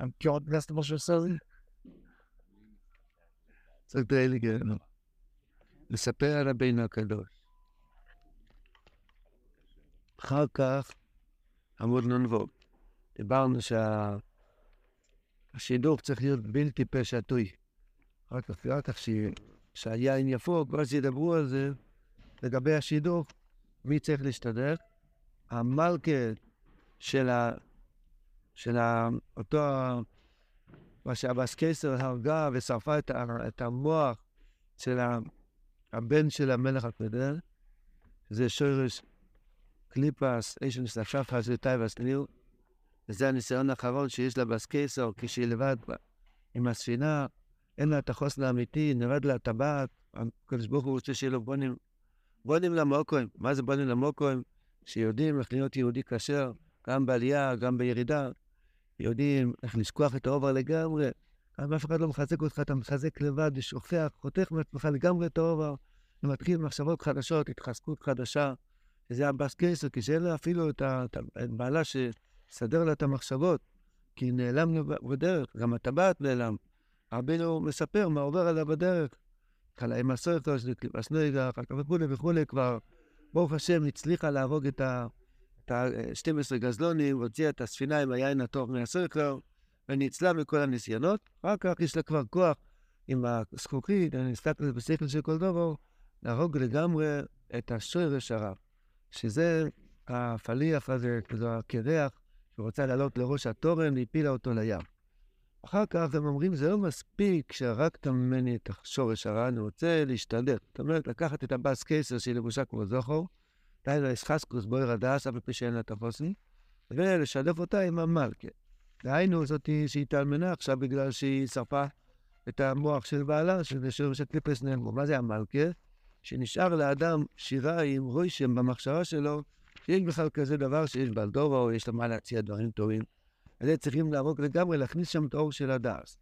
המקיאות הכנסת מה שעושה לי. צריך דרייליגר. לספר על רבינו הקדוש. אחר כך, עמוד נ"ו, דיברנו שהשידור צריך להיות בלתי פה שתוי. אחר כך, אחר כך שהיין יפוג, ואז ידברו על זה לגבי השידור, מי צריך להשתדל. המלכה של, ה, של אותו, מה שהבאס קיסר הרגה ושרפה את, את המוח של הבן של המלך הקודם, זה שורש קליפס, אישן ספשף חזיתי והסניר, וזה הניסיון האחרון שיש לה בסקייסר כשהיא לבד עם הספינה, אין לה את החוסן האמיתי, נרד לה הטבעת, הקדוש ברוך הוא רוצה שיהיה לו בונים, בנים למקום. מה זה בנים למקום? שיודעים איך להיות יהודי כשר, גם בעלייה, גם בירידה, יודעים איך לשכוח את העבר לגמרי. גם אף אחד לא מחזק אותך, אתה מחזק לבד ושוכח, חותך מעצמך לגמרי את העבר, ומתחיל מחשבות חדשות, התחזקות חדשה. וזה הבת קיסר, כי שאין לה אפילו את הבעלה שסדר לה את המחשבות, כי נעלם בדרך, גם הטבעת נעלם. רבינו מספר מה עובר עליו בדרך. חלאי מסורת, אחר כך וכולי וכולי, כבר, ברוך השם, הצליחה להרוג את ה-12 גזלונים, והוציאה את הספינה עם היין הטוב מהסרקלר, וניצלה מכל הניסיונות. אחר כך יש לה כבר כוח עם הזכוכית, אני מסתכל בשכל של כל דבר, להרוג לגמרי את השורש הרע. שזה הפליח הזה, כזה הקרח, שרוצה לעלות לראש התורן, והפילה אותו לים. אחר כך הם אומרים, זה לא מספיק שהרגת ממני את השורש הרע, אני רוצה להשתדל. זאת אומרת, לקחת את הבאס קייסר שהיא לבושה כמו זוכר, די לה אסחסקוס בויר הדס, אף על פי שאין לה את החוסני, ולשלב אותה עם המלכה. דהיינו, זאתי שהיא תאלמנה עכשיו בגלל שהיא שרפה את המוח של בעלה, שזה שורש הקליפס נעלמו. מה זה המלכה? שנשאר לאדם שירה עם רוישם במחשבה שלו, שיש בכלל כזה דבר שיש בלדובה או יש לו מה להציע דברים טובים. אז זה צריכים להרוג לגמרי, להכניס שם את האור של הדס.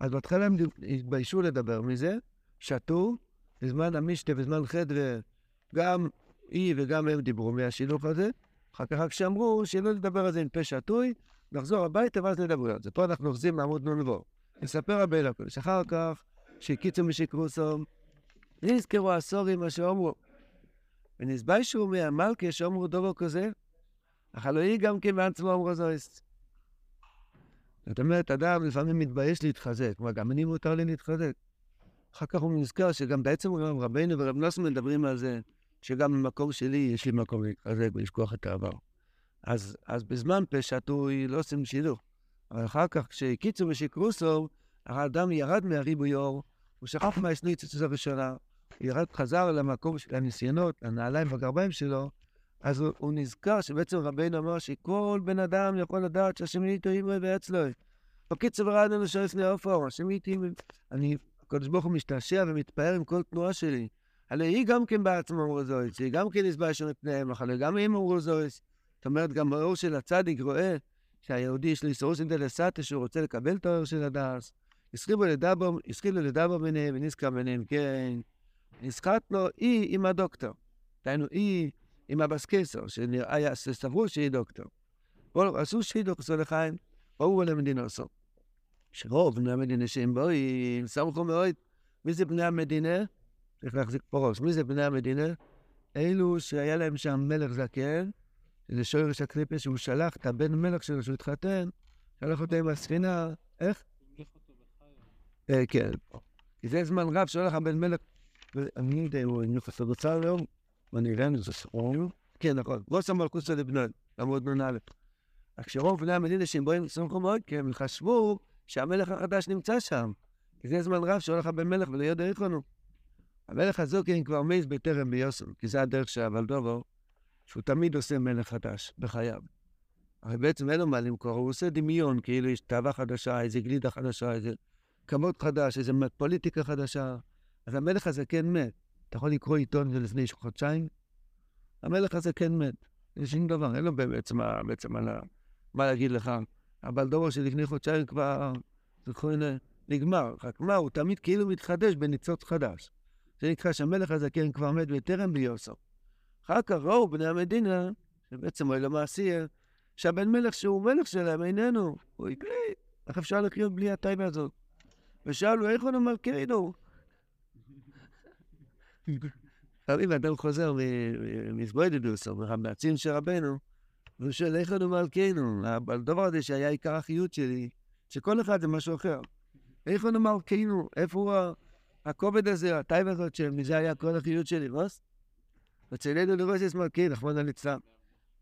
אז בהתחלה הם התביישו לדבר מזה, שתו, בזמן המשתה, בזמן חדרה, גם היא וגם הם דיברו מהשילוח הזה. אחר כך רק שאמרו שלא לדבר על זה עם פה שתוי, נחזור הביתה ואז נדבר על זה. פה אנחנו אוחזים מעמוד נ"ו. נספר רבי לקודש. אחר כך, שהקיצו משקרו סום, נזכרו הסורים מה שאומרו. ונסביישו מהמלכה שאומרו דובו כזה, אך היא גם כן בעצמו אמרו זויס. זאת אומרת, אדם לפעמים מתבייש להתחזק, כלומר, גם אני מותר לי להתחזק. אחר כך הוא נזכר שגם בעצם גם רבינו ורב נוסם מדברים על זה, שגם במקום שלי יש לי מקום להתחזק ולשכוח את העבר. אז, אז בזמן פשעתו לא עושים שידוך. אבל אחר כך, כשהקיצו ושיקרו סוף, האדם ירד מהריבוי אור, הוא שכח מהשניצת הראשונה, ירד, חזר למקום של הניסיונות, הנעליים והגרביים שלו, אז הוא, הוא נזכר שבעצם רבינו אמר שכל בן אדם יכול לדעת שהשם איתו אימרי ואצלו. בקיצור רעדנו שרס לעופר, השם איתי, אני, הקדוש ברוך הוא משתעשע ומתפאר עם כל תנועה שלי. הרי היא גם כן בעצמה אמרו זויס, היא גם כן נסבש מפניהם, אבל גם הם אמרו זויס. זאת אומרת, גם באור של הצדיק רואה שהיהודי יש לו איסורוס אינטלסטה שהוא רוצה לקבל את האור של הדס. הסכילו לדבר ביניהם ונזכר ביניהם, כן. נזכרת לו היא עם הדוקטור. דהיינו, היא עם הבסקסר, שסברו שהיא דוקטור. עשו שהיא דוקטור לחיים, המדינה עשו. שרוב בני המדינה שהם באים, סמכו מאוד. מי זה בני המדינה? צריך להחזיק פה ראש. מי זה בני המדינה? אלו שהיה להם שם מלך זקן, שזה שורש הקליפה, שהוא שלח את הבן מלך שלו, שהוא התחתן, שלח אותו עם הספינה, איך? אה, כן. כי זה זמן רב שהולך הבן מלך, ואני יודע, הוא נכנס לבצר היום, ואני יודע, זה ספורנו. כן, נכון. ראש המלכוסה לבנון, עמוד נ"א. רק שרוב בני המדינה שהם באים לסמכו מאוד, כי הם חשבו שהמלך החדש נמצא שם. כי זה זמן רב שהולך הבן מלך ולא יודע איך לנו. המלך הזוקין כבר מעז בטרם ביוסם, כי זה הדרך של הוולדובו, שהוא תמיד עושה מלך חדש בחייו. הרי בעצם אין לו מה למכור, הוא עושה דמיון, כאילו יש תאווה חדשה, איזה גלידה חדשה, איזה כמות חדש, איזה פוליטיקה חדשה. אז המלך הזה כן מת. אתה יכול לקרוא עיתון לפני חודשיים? המלך הזה כן מת. זה שום דבר, אין לו בעצם, בעצם על מה להגיד לך. אבל דובר שלפני חודשיים כבר, זה נגמר. רק מה, הוא תמיד כאילו מתחדש בניצוץ חדש. זה נקרא שהמלך הזה כן כבר מת בטרם ביוסו. אחר כך ראו בני המדינה, שבעצם אוי למעשייה, שהבן מלך שהוא מלך שלהם איננו. הוא יקרה, איך אפשר לחיות בלי הטייבה הזאת? ושאלו, איך הוא מלכנו? לפעמים אדם חוזר מסבוידדוס, או מהמעצים של רבנו, והוא שואל, איך הוא מלכנו? הדבר הזה שהיה עיקר החיות שלי, שכל אחד זה משהו אחר. איך הוא מלכנו? איפה הוא הכובד הזה, הטייבה הזאת, שמזה היה כל החיות שלי, מה? וצלנו לראש את מלכי, נחמד הליצלם.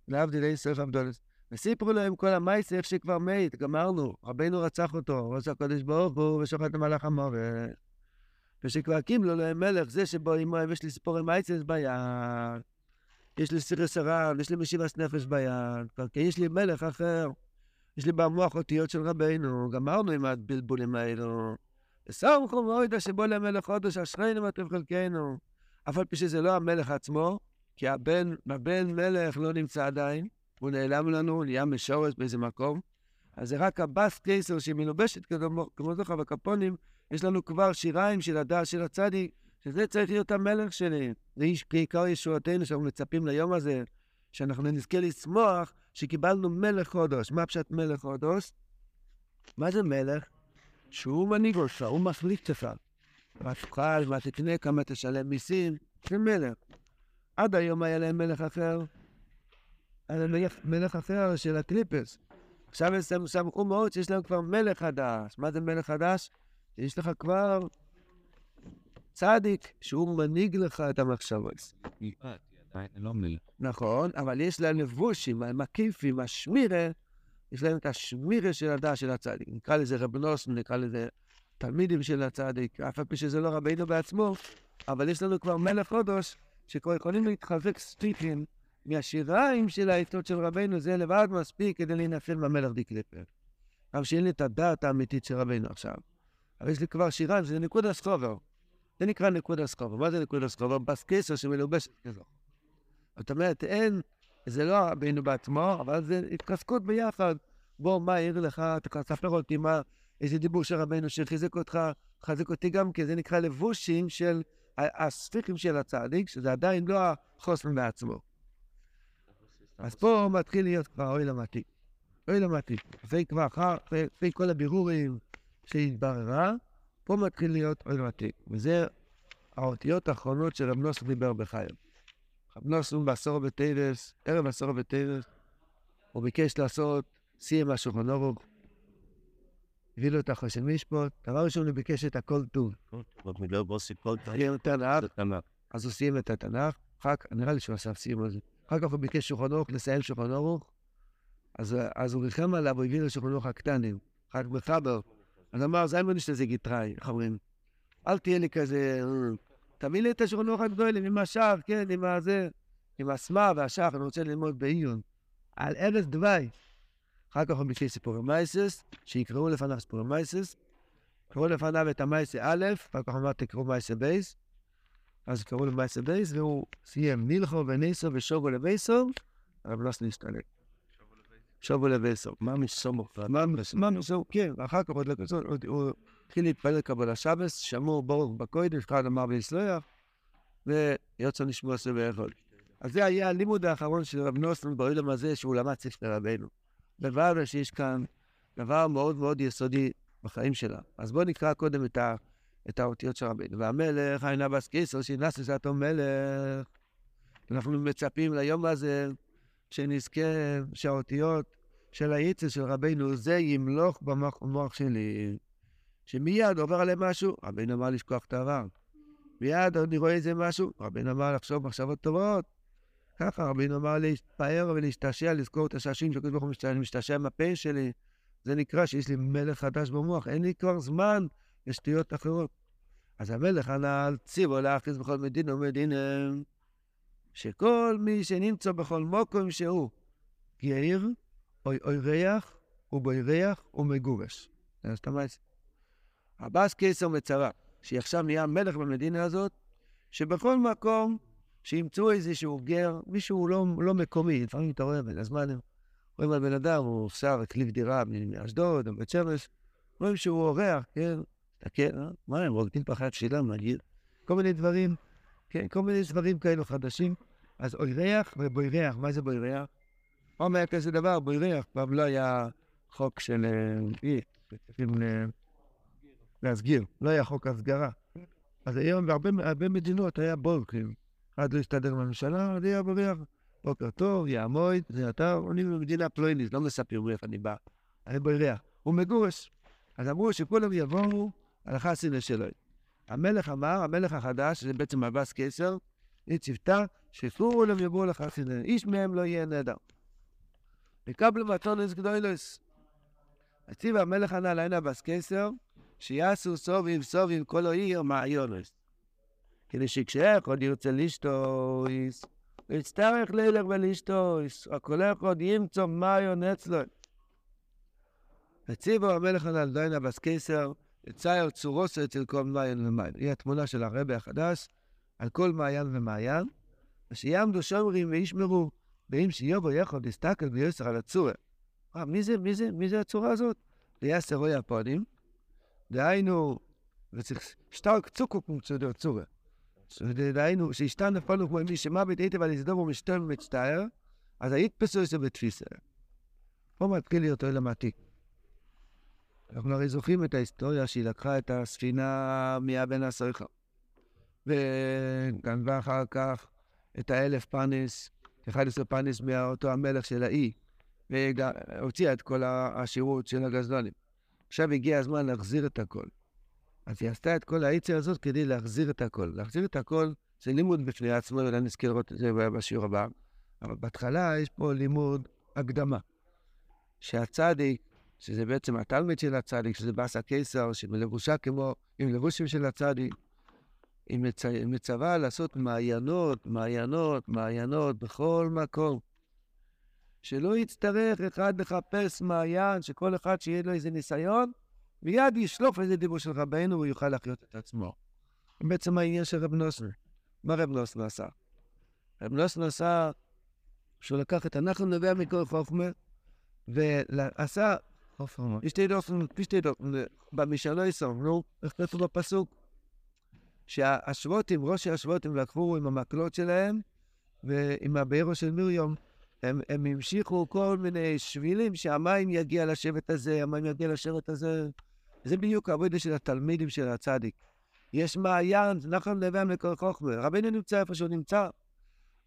להבדיל אין סוף עבדולס. וסיפרו להם כל המייס איך שכבר מת, גמרנו, רבנו רצח אותו, ראש הקודש ברוך הוא ושוחט למלאך המוות. ושכבר הקים לו להם מלך, זה שבו אם יש לי סיפורי מייסס ביד, יש לי סירס הרב, יש לי משיבת נפש ביד, כי יש לי מלך אחר, יש לי במוח אותיות של רבנו, גמרנו עם הבלבולים האלו. וסמכו מאוד שבו למלך חודש אשרינו וטוב חלקנו. אף על פי שזה לא המלך עצמו, כי הבן, הבן מלך לא נמצא עדיין, הוא נעלם לנו, נהיה משורש באיזה מקום. אז זה רק הבס קיסר שמלובשת כמו זוכר בקפונים, יש לנו כבר שיריים של הדל של הצדיק, שזה צריך להיות המלך שלי. זה איש כעיקר ישועתנו שאנחנו מצפים ליום הזה, שאנחנו נזכה לשמוח שקיבלנו מלך חודש. מה פשט מלך חודש? מה זה מלך? שהוא מנהיג אותך, הוא מחליט לך. מה תאכל, מה תקנה, כמה תשלם מיסים, זה מלך. עד היום היה להם מלך אחר, היה להם מלך אחר של הקליפרס. עכשיו הם שמחו מאוד שיש להם כבר מלך חדש. מה זה מלך חדש? יש לך כבר צדיק שהוא מנהיג לך את המחשבות. לא נכון, אבל יש להם לבושים, המקיפים, השמירה, יש להם את השמירה של הדעת של הצדיק. נקרא לזה רב נוסן, נקרא לזה תלמידים של הצדיק, אף על פי שזה לא רבינו בעצמו, אבל יש לנו כבר מלך חודש, שכבר יכולים להתחזק סטיפים מהשיריים של העצות של רבינו, זה לבד מספיק כדי להינפל במלך דיקליפר. אבל שאין לי את הדעת האמיתית של רבינו עכשיו. אבל יש לי כבר שיריים, זה נקודה סקובר. זה נקרא נקודה סקובר. מה זה נקודה סקובר? בסקסר שמלובשת כזו. זאת אומרת, אין, זה לא רבינו בעצמו, אבל זה התרסקות ביחד. בוא, מה העיר לך, אתה תספר אותי מה, איזה דיבור של רבינו שחיזק אותך, חזק אותי גם, כי זה נקרא לבושים של הספיחים של הצדיק, שזה עדיין לא החוסן בעצמו. אז פה מתחיל להיות כבר אוי למתי. אוי למתי. אחרי כבר אחר, אחרי כל הבירורים שהתבררה, פה מתחיל להיות אוי למתי. וזה האותיות האחרונות של רב נוסף דיבר בחייו. רב נוסף בעשור בטייבס, ערב עשור בטייבס, הוא ביקש לעשות סיים השולחן אורוך. הביא לו את החושן משפוט, דבר ראשון הוא ביקש את הכל טוב. אז הוא סיים את התנ"ך, אחר כך, נראה לי שהוא עשה סיים על זה. אחר כך הוא ביקש שולחן אורוך, לסיים שולחן אורוך, אז, הוא ריחם עליו, הוא הביא לו שולחן אורוך הקטנים, אחר כך בחבר. אז אמר, זה אין שזה גיטראי, איך אומרים? אל תהיה לי כזה, תביא לי את השולחן אורוך הגדולים, עם השער, כן, עם הזה, עם הסמה והשער, אני רוצה ללמוד בעיון. על ארץ דווי. אחר כך הוא ביקש סיפורי מייסס, שיקראו לפניו סיפורי מייסס. קראו לפניו את המייסה א', אחר כך אמר תקראו מייסה בייס. אז קראו לו מייסה בייס, והוא סיים נילכו וניסו ושובו לבייסו, הרב נוס נסתלק. שובו לבייסו. מה משובו? מה משובו? כן, ואחר כך עוד לא כזאת, הוא התחיל להתפלל קבלה שבס, שמור ברוך בקוידש, אחד אמר ויסלח, ויוצא נשמוע עשה ויכול. אז זה היה הלימוד האחרון של רב נוסן בעולם הזה, שהוא למד ספר רבנו. דבר שיש כאן דבר מאוד מאוד יסודי בחיים שלה. אז בואו נקרא קודם את, ה, את האותיות של רבינו. והמלך, עינה בס קיסר, שנס לסתו מלך. אנחנו מצפים ליום הזה שנזכה שהאותיות של האיצל של רבינו, זה ימלוך במוח שלי. שמיד עובר עליהם משהו, רבינו אמר לשכוח את העבר. מיד אני רואה איזה משהו, רבינו אמר לחשוב מחשבות טובות. ככה רבינו אמר להתפאר ולהשתעשע, לזכור את השעשועים שהקדוש ברוך הוא משתעשע, משתעשע מהפה שלי. זה נקרא שיש לי מלך חדש במוח, אין לי כבר זמן לשטויות אחרות. אז המלך הנ"ל ציבו להכריז בכל מדינה ומדינה, שכל מי שנמצא בכל מוקום שהוא גר, אוי אוירח, ובוירח ומגורש. זה זאת הבאס קיסר מצרה, שעכשיו נהיה מלך במדינה הזאת, שבכל מקום שימצאו איזשהו גר, מישהו לא, לא מקומי, לפעמים אתה רואה, בזמן הם רואים על בן אדם, הוא שר הקליף דירה מאשדוד או בית שמש, רואים שהוא אורח, כן, תסתכל, אה? מה הם רוקדים פחד תפילם, נגיד, כל מיני דברים, כן, כל מיני דברים כאלו חדשים. אז אוירח ובוירח, מה זה בוירח? פעם היה כזה דבר, בריח, פעם לא היה חוק של להסגיר, לא היה חוק הסגרה. אז היום בהרבה מדינות היה בור, כאילו. אחד לא הסתדר בממשלה, אז היה בריח. בוקר טוב, יעמוד, זה אתה, אני במדינה פלוינית, לא מספר מאיפה אני בא. אני בריח. הוא מגורש. אז אמרו שכולם יבואו על החסינה שלו. המלך אמר, המלך החדש, שזה בעצם אבס קיסר, היא ציוותה שכולם יבואו לחסינה. איש מהם לא יהיה נהדר. וקבלו מתונס גדולס. הציב המלך ענה לעין אבס קיסר, שיעשו סובים סובים כל העיר מעיונס. כדי שכשאחד ירצה לשתויס, הוא יצטרך ללך ולשתויס, הולך עוד ימצוא מעיון אצלו. הציבו המלך על דיינה בס קיסר, לצייר צורוסו אצל כל מעיין ומעיין. היא התמונה של הרבי החדש, על כל מעיין ומעיין, ושיעמדו שומרים וישמרו, ואם שיובו יכול להסתכל ויוסר על הצורה. מי זה, מי זה, מי זה הצורה הזאת? ויעשר רואי הפונים, דהיינו, וצריך שטרק צוקו כמו צודו צורה. דהיינו, שישתן נפלנו כמו מי שמוות היטב על יסדום ומשתן ומצטער, אז היתפסו את זה בתפיסה. פה מתחיל להיות עולם עתיק. אנחנו הרי זוכרים את ההיסטוריה שהיא לקחה את הספינה מאבן הסויכה. וגנבה אחר כך את האלף פאנס, 11 פאנס מאותו המלך של האי, והוציאה את כל השירות של הגזלונים. עכשיו הגיע הזמן להחזיר את הכל. אז היא עשתה את כל העצה הזאת כדי להחזיר את הכל. להחזיר את הכל זה לימוד בפני עצמו, אולי נזכיר לראות את זה בשיעור הבא. אבל בהתחלה יש פה לימוד הקדמה. שהצדיק שזה בעצם התלמיד של הצדיק, שזה באסה קיסר, שמלבושה כמו, עם לבושים של הצדיק, היא מצ... מצווה לעשות מעיינות, מעיינות, מעיינות בכל מקום. שלא יצטרך אחד לחפש מעיין, שכל אחד שיהיה לו איזה ניסיון, מיד ישלוף איזה דיבור של רבנו והוא יוכל לחיות את עצמו. בעצם העניין של רב נוסר. מה רב נוסר עשה? רב נוסר עשה שהוא לקח את הנחל נובע מכל חוכמה, ועשה שתי דופן, שתי דופן, במשנה יסמנו, איך כתוב בפסוק? שהשבותים, ראשי השבותים לקחו עם המקלות שלהם, ועם הבארו של מרים, הם, הם המשיכו כל מיני שבילים שהמים יגיע לשבט הזה, המים יגיע לשבט הזה. זה בדיוק העבודה של התלמידים של הצדיק. יש מעיין, נחם לבן מכל חוכמה. רבינו נמצא איפה שהוא נמצא.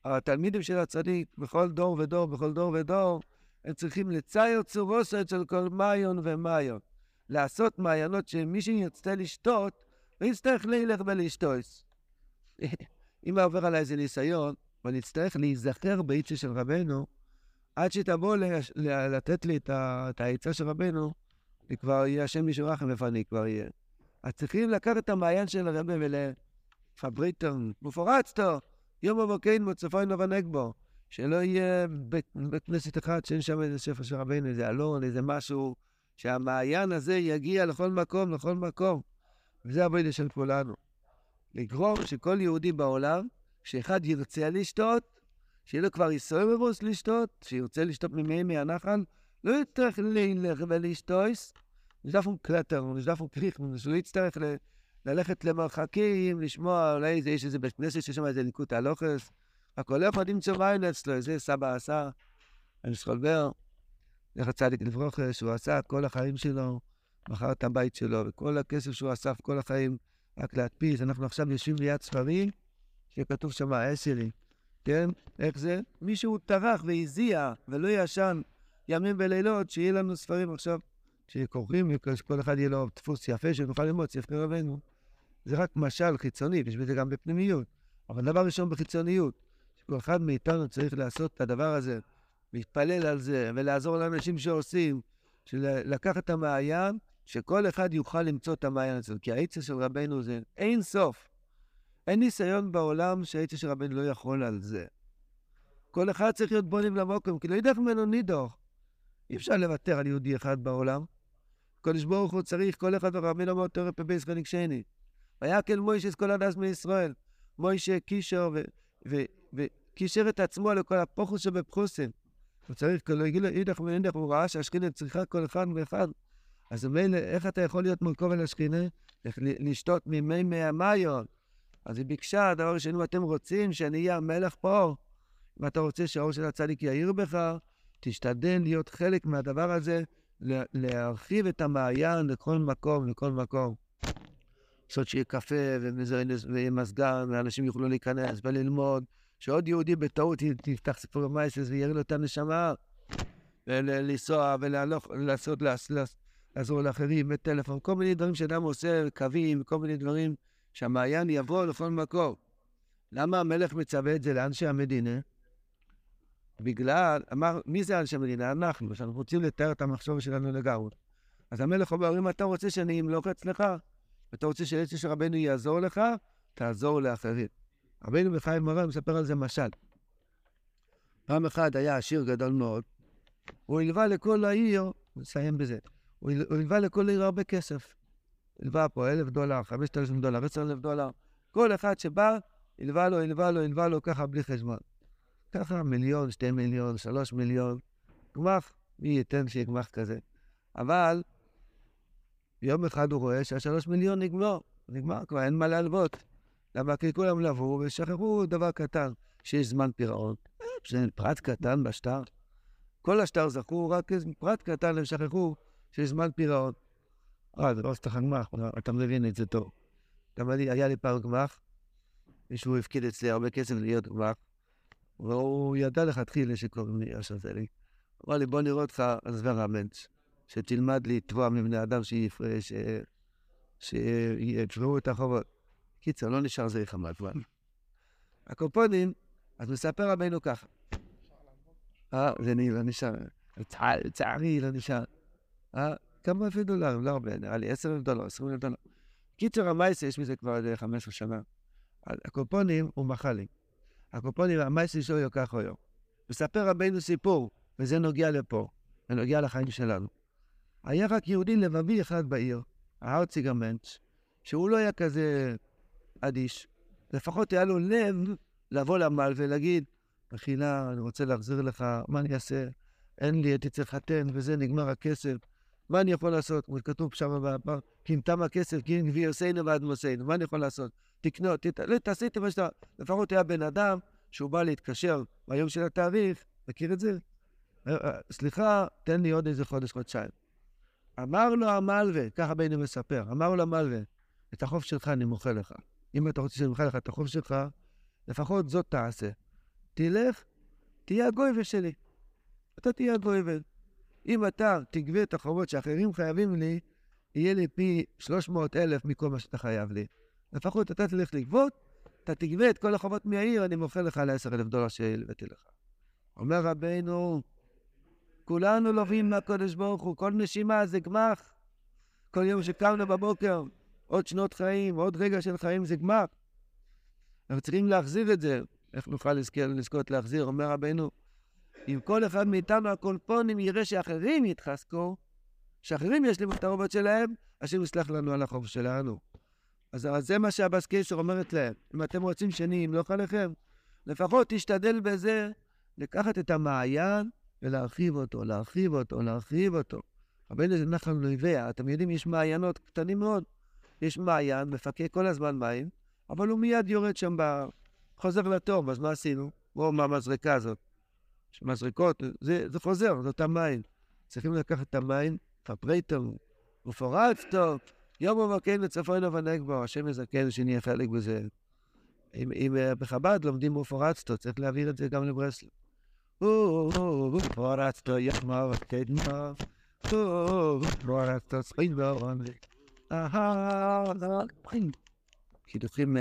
התלמידים של הצדיק, בכל דור ודור, בכל דור ודור, הם צריכים לצייר צורוסו אצל כל מעיון ומעיון. לעשות מעיינות שמי שירצה לשתות, הוא יצטרך ללך ולשתות. אם עובר עליי איזה ניסיון, ואני אצטרך להיזכר בעצה של רבנו, עד שתבוא לתת לי את העצה של רבנו, כבר יהיה השם מישהו רחם איפה אני כבר אהיה. אז צריכים לקחת את המעיין של הרבי ולפבריטון, מפורצתו, יום אבוקיין מוצפוין ובנק בו. שלא יהיה בית, בית כנסת אחד שאין שם איזה ספר של רבינו, איזה אלון, איזה משהו, שהמעיין הזה יגיע לכל מקום, לכל מקום. וזה הבידה של כולנו. לגרום שכל יהודי בעולם, שאחד ירצה לשתות, שיהיה לו כבר יסוירוס לשתות, שירצה לשתות ממימי הנחל, לא יצטרך ללך ולשתויס, נשדפו קלטר, נשדפו קריך, שלא יצטרך ל... ללכת למרחקים, לשמוע, אולי יש איזה בית כנסת שיש שם איזה ליקוט הלוכס, הכל יכול למצוא מים אצלו, זה סבא עשה, אני סחולבר, זכר צדיק לברוכה, שהוא עשה כל החיים שלו, מכר את הבית שלו, וכל הכסף שהוא אסף כל החיים רק להדפיס. אנחנו עכשיו יושבים ליד ספרים, שכתוב שם אסלי, כן? איך זה? מישהו טרח והזיע ולא ישן ימים ולילות, שיהיה לנו ספרים עכשיו, שקוראים, שכל אחד יהיה לו דפוס יפה, שנוכל ללמוד ספר רבנו. זה רק משל חיצוני, יש בזה גם בפנימיות. אבל דבר ראשון בחיצוניות, כל אחד מאיתנו צריך לעשות את הדבר הזה, להתפלל על זה ולעזור לאנשים שעושים, של לקחת את המעיין, שכל אחד יוכל למצוא את המעיין הזה. כי העצה של רבנו זה אין סוף. אין ניסיון בעולם של רבנו לא יכול על זה. כל אחד צריך להיות בונים למוקם, כי לא ידע ממנו נידוך. אי אפשר לוותר על יהודי אחד בעולם. קדוש ברוך הוא צריך כל אחד ורבנו מאוד תורף בבייס חניק שני. ויקל מוישה כל הדס מישראל. מוישה קישר וקישר את עצמו לכל הפוכוס שבפחוסים. הוא צריך, כאילו, יגיד לו אידך ואידך, הוא ראה שהשכינה צריכה כל אחד ואחד. אז מילא, איך אתה יכול להיות מורכב על השכינה? לשתות ממי מי המיון. אז היא ביקשה, דבר ראשון, אם אתם רוצים שאני אהיה המלך פה, אם אתה רוצה שהאור של הצדיק יאיר בך, תשתדל להיות חלק מהדבר הזה, להרחיב את המעיין לכל מקום, לכל מקום. לעשות שיהיה קפה ויהיה מזגן, ואנשים יוכלו להיכנס וללמוד, שעוד יהודי בטעות יפתח סיפור מייסס ויראה לו את הנשמה, ולנסוע ולהלוך, לעשות, לעזור לאחרים בטלפון, כל מיני דברים שאדם עושה, קווים, כל מיני דברים, שהמעיין יבוא לכל מקום. למה המלך מצווה את זה לאנשי המדינה? בגלל, אמר, מי זה אנשי המדינה? אנחנו, שאנחנו רוצים לתאר את המחשוב שלנו לגמרי. אז המלך אומר, אם אתה רוצה שאני אמלוך אצלך, ואתה רוצה שאצל של רבנו יעזור לך, תעזור לאחרים. רבנו בחיים מרן מספר על זה משל. פעם אחת היה עשיר גדול מאוד, הוא הלווה לכל העיר, נסיים בזה, הוא הלווה לכל העיר הרבה כסף. הלווה פה אלף דולר, חמשת אלפים דולר, עשר אלף דולר. כל אחד שבא, הלווה לו, הלווה לו, הלווה לו, ככה בלי חשבון. ככה מיליון, שתי מיליון, שלוש מיליון. גמח, מי ייתן שיהיה גמח כזה. אבל יום אחד הוא רואה שהשלוש מיליון נגמר, נגמר כבר, אין מה להלוות. למה? כי כולם לבוא ושכחו דבר קטן, שיש זמן פירעון. זה פרט קטן בשטר. כל השטר זכו, רק פרט קטן הם שכחו שיש זמן פירעון. אה, זה לא סתם גמח, אתה מבין את זה טוב. גם אני, היה לי פעם גמח, מישהו הפקיד אצלי הרבה כסף להיות גמח, והוא ידע לכתחילה שקוראים לי אשר זלי. אמר לי, בוא נראה אותך על זוור המנץ', שתלמד לתבוע מבני אדם שיתבעו את החובות. קיצר, לא נשאר זה חמת זמן. הקופונים, אז מספר רבנו ככה. אה, זה לא נשאר. לצערי, לא נשאר. אה, כמה אלפי דולרים, לא הרבה, נראה לי עשר אלף דולר, עשרים אלף דולר. קיצר המייסה, יש מזה כבר חמש עשרה שנה. הקופונים הוא מחלי. הקופונים, המייסה שלו יוקח היום. מספר רבנו סיפור, וזה נוגע לפה, זה נוגע לחיים שלנו. היה רק יהודי לבבי אחד בעיר, הארציגר מנץ', שהוא לא היה כזה אדיש. לפחות היה לו לב לבוא למל ולהגיד, מחילה, אני רוצה להחזיר לך, מה אני אעשה? אין לי, הייתי צריך לחתן, וזה, נגמר הכסף. מה אני יכול לעשות? כמו שכתוב שם, כי אם תם הכסף, כי אם גבי יוסינו ועד מוסינו, מה אני יכול לעשות? תקנו, לא, תעשי את מה שאתה... לפחות היה בן אדם שהוא בא להתקשר ביום של התאריך, מכיר את זה? אה, אה, סליחה, תן לי עוד איזה חודש, חודשיים. אמר לו המלווה, ככה בני מספר, אמר לו המלווה, את החוב שלך אני מוכר לך. אם אתה רוצה שאני מוכר לך את החוב שלך, לפחות זאת תעשה. תלך, תהיה הגויבר שלי. אתה תהיה הגויבר. אם אתה תגבה את החובות שאחרים חייבים לי, יהיה לי פי 300 אלף מכל מה שאתה חייב לי. לפחות אתה תלך לגבות, אתה תגבה את כל החובות מהעיר, אני מוכר לך על 10 אלף דולר שהלוויתי לך. אומר רבינו, כולנו לובים מהקודש ברוך הוא, כל נשימה זה גמח. כל יום שקמנו בבוקר, עוד שנות חיים, עוד רגע של חיים זה גמח. אנחנו צריכים להחזיר את זה. איך נוכל לזכות להחזיר? אומר רבנו, אם כל אחד מאיתנו הקולפונים יראה שאחרים יתחזקו, שאחרים ישלימו את הערובות שלהם, השם יסלח לנו על החוב שלנו. אז זה מה שהבס קיסר אומרת להם. אם אתם רוצים שאני ימלוך עליכם, לפחות תשתדל בזה לקחת את המעיין ולהרחיב אותו, להרחיב אותו, להרחיב אותו. רבנו זה נחל נויביה, אתם יודעים, יש מעיינות קטנים מאוד. יש מעיין, מפקה כל הזמן מים, אבל הוא מיד יורד שם, ב... חוזר לתום, אז מה עשינו? כמו מהמזרקה הזאת. יש מזרקות, זה, זה חוזר, זה אותם מים. צריכים לקחת את המים, פפרייטר, ופורץ טוב, יום ומכן לצפון ונגבו, השם יזכן שנהיה חלק בזה. אם, אם בחב"ד לומדים מופורצתו, צריך להעביר את זה גם לברסלב. מופורצתו יחמה וקדמה, מופורצתו צחין ואורן. קידוחים